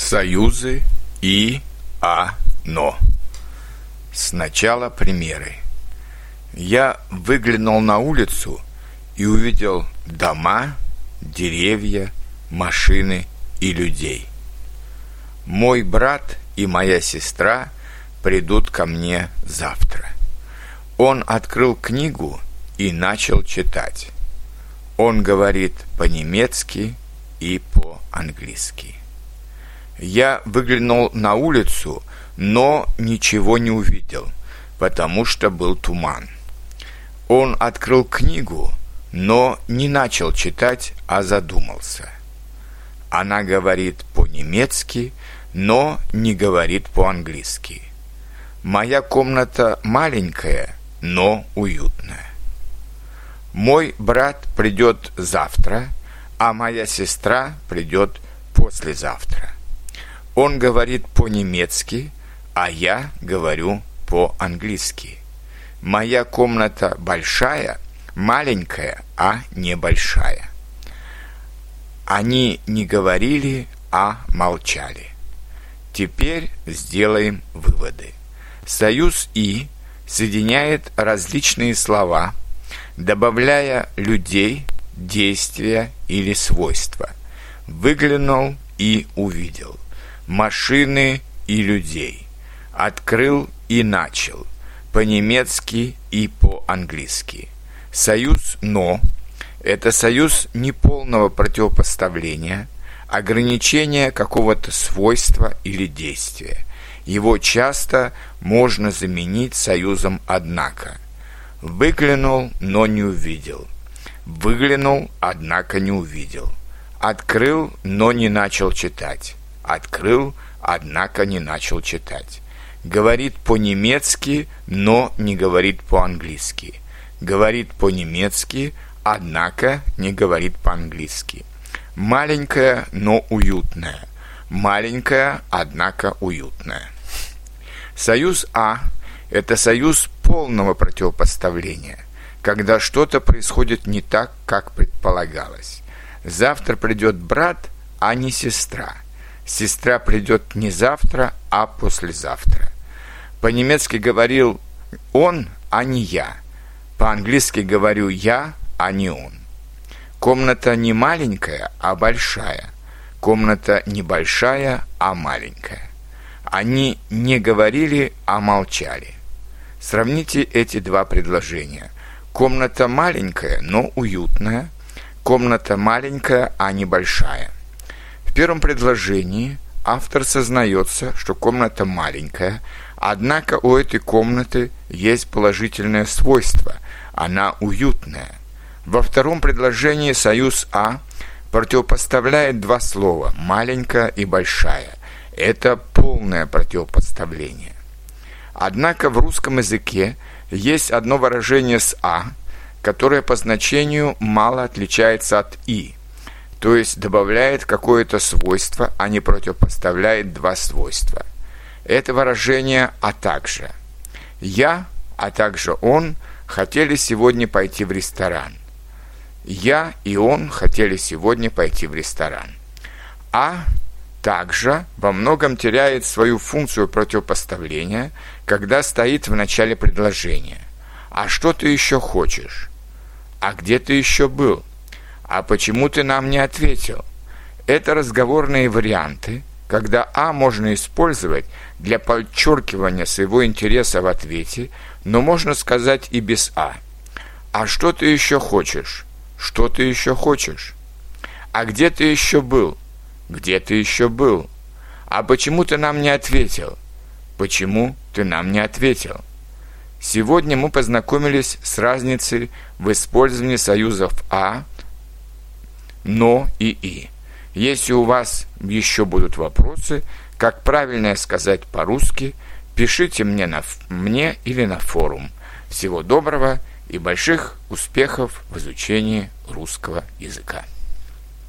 Союзы и а но. Сначала примеры. Я выглянул на улицу и увидел дома, деревья, машины и людей. Мой брат и моя сестра придут ко мне завтра. Он открыл книгу и начал читать. Он говорит по-немецки и по-английски. Я выглянул на улицу, но ничего не увидел, потому что был туман. Он открыл книгу, но не начал читать, а задумался. Она говорит по-немецки, но не говорит по-английски. Моя комната маленькая, но уютная. Мой брат придет завтра, а моя сестра придет послезавтра. Он говорит по-немецки, а я говорю по-английски. Моя комната большая, маленькая, а не большая. Они не говорили, а молчали. Теперь сделаем выводы. Союз «и» соединяет различные слова, добавляя людей, действия или свойства. Выглянул и увидел – машины и людей. Открыл и начал. По-немецки и по-английски. Союз «но» – это союз неполного противопоставления, ограничения какого-то свойства или действия. Его часто можно заменить союзом «однако». Выглянул, но не увидел. Выглянул, однако не увидел. Открыл, но не начал читать. Открыл, однако не начал читать. Говорит по-немецки, но не говорит по-английски. Говорит по-немецки, однако не говорит по-английски. Маленькая, но уютная. Маленькая, однако уютная. Союз А – это союз полного противопоставления, когда что-то происходит не так, как предполагалось. Завтра придет брат, а не сестра – Сестра придет не завтра, а послезавтра. По-немецки говорил он, а не я. По-английски говорю я, а не он. Комната не маленькая, а большая. Комната не большая, а маленькая. Они не говорили, а молчали. Сравните эти два предложения. Комната маленькая, но уютная. Комната маленькая, а не большая. В первом предложении автор сознается, что комната маленькая, однако у этой комнаты есть положительное свойство – она уютная. Во втором предложении союз «а» противопоставляет два слова – «маленькая» и «большая». Это полное противопоставление. Однако в русском языке есть одно выражение с «а», которое по значению мало отличается от «и» то есть добавляет какое-то свойство, а не противопоставляет два свойства. Это выражение «а также». Я, а также он хотели сегодня пойти в ресторан. Я и он хотели сегодня пойти в ресторан. А также во многом теряет свою функцию противопоставления, когда стоит в начале предложения. А что ты еще хочешь? А где ты еще был? «А почему ты нам не ответил?» Это разговорные варианты, когда А можно использовать для подчеркивания своего интереса в ответе, но можно сказать и без А. «А что ты еще хочешь?» «Что ты еще хочешь?» «А где ты еще был?» «Где ты еще был?» «А почему ты нам не ответил?» «Почему ты нам не ответил?» Сегодня мы познакомились с разницей в использовании союзов «а», но и и. Если у вас еще будут вопросы, как правильно сказать по-русски, пишите мне, на, мне или на форум. Всего доброго и больших успехов в изучении русского языка.